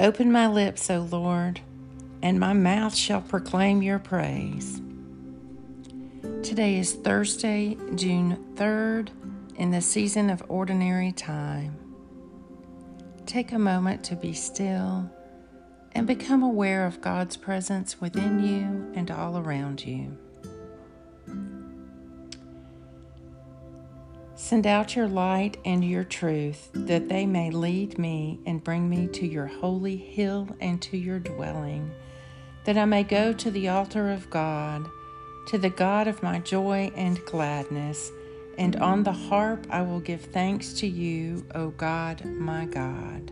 Open my lips, O Lord, and my mouth shall proclaim your praise. Today is Thursday, June 3rd, in the season of ordinary time. Take a moment to be still and become aware of God's presence within you and all around you. Send out your light and your truth, that they may lead me and bring me to your holy hill and to your dwelling, that I may go to the altar of God, to the God of my joy and gladness, and on the harp I will give thanks to you, O God, my God.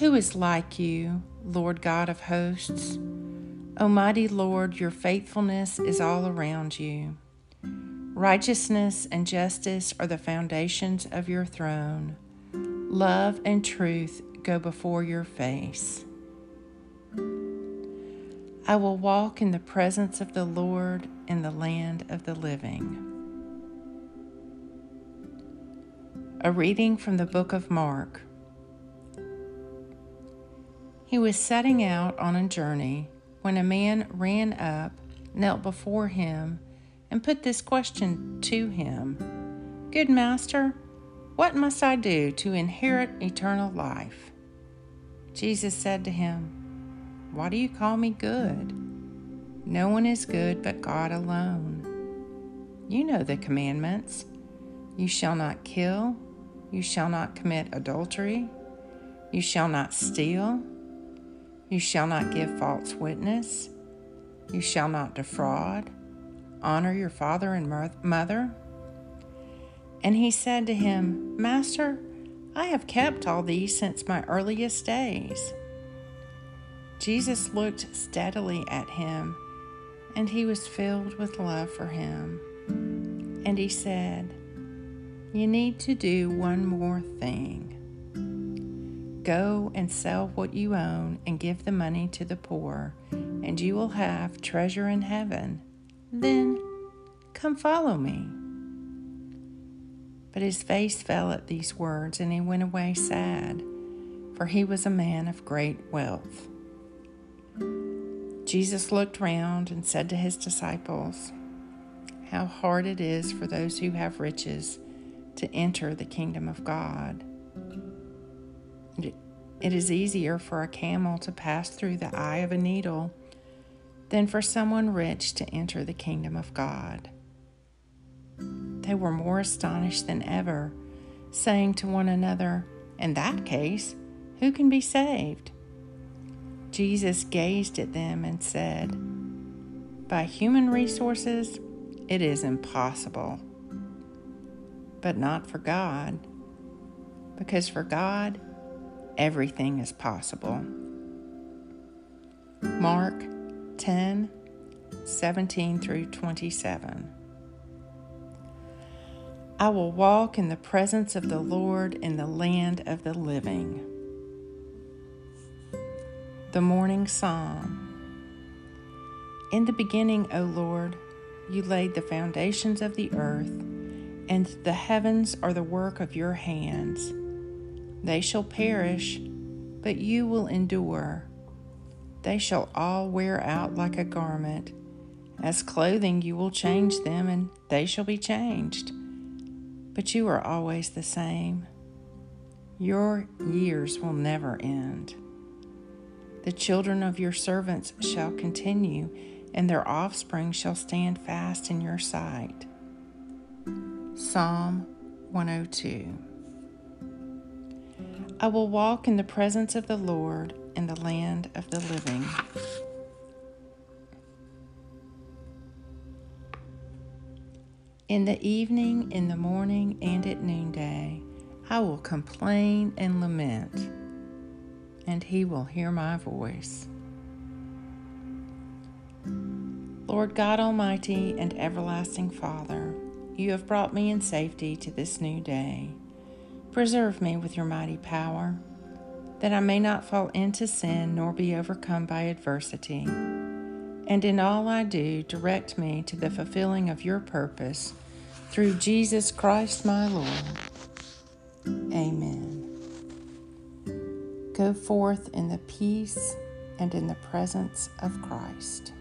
Who is like you, Lord God of hosts? Almighty Lord, your faithfulness is all around you. Righteousness and justice are the foundations of your throne. Love and truth go before your face. I will walk in the presence of the Lord in the land of the living. A reading from the book of Mark. He was setting out on a journey when a man ran up, knelt before him, and put this question to him. Good master, what must I do to inherit eternal life? Jesus said to him, Why do you call me good? No one is good but God alone. You know the commandments. You shall not kill, you shall not commit adultery, you shall not steal, you shall not give false witness, you shall not defraud honor your father and mother? And he said to him, Master, I have kept all these since my earliest days. Jesus looked steadily at him, and he was filled with love for him. And he said, You need to do one more thing. Go and sell what you own and give the money to the poor, and you will have treasure in heaven then come follow me. But his face fell at these words, and he went away sad, for he was a man of great wealth. Jesus looked round and said to his disciples, How hard it is for those who have riches to enter the kingdom of God. It is easier for a camel to pass through the eye of a needle than for someone rich to enter the kingdom of God. They were more astonished than ever, saying to one another, In that case, who can be saved? Jesus gazed at them and said, By human resources, it is impossible, but not for God, because for God, everything is possible. Mark 10 17 through 27. I will walk in the presence of the Lord in the land of the living. The Morning Psalm. In the beginning, O Lord, you laid the foundations of the earth, and the heavens are the work of your hands. They shall perish, but you will endure. They shall all wear out like a garment. As clothing, you will change them, and they shall be changed. But you are always the same. Your years will never end. The children of your servants shall continue, and their offspring shall stand fast in your sight. Psalm 102 I will walk in the presence of the Lord in the land of the living. In the evening, in the morning, and at noonday, I will complain and lament, and he will hear my voice. Lord God Almighty and everlasting Father, you have brought me in safety to this new day. Preserve me with your mighty power that I may not fall into sin nor be overcome by adversity. And in all I do, direct me to the fulfilling of your purpose through Jesus Christ my Lord. Amen. Go forth in the peace and in the presence of Christ.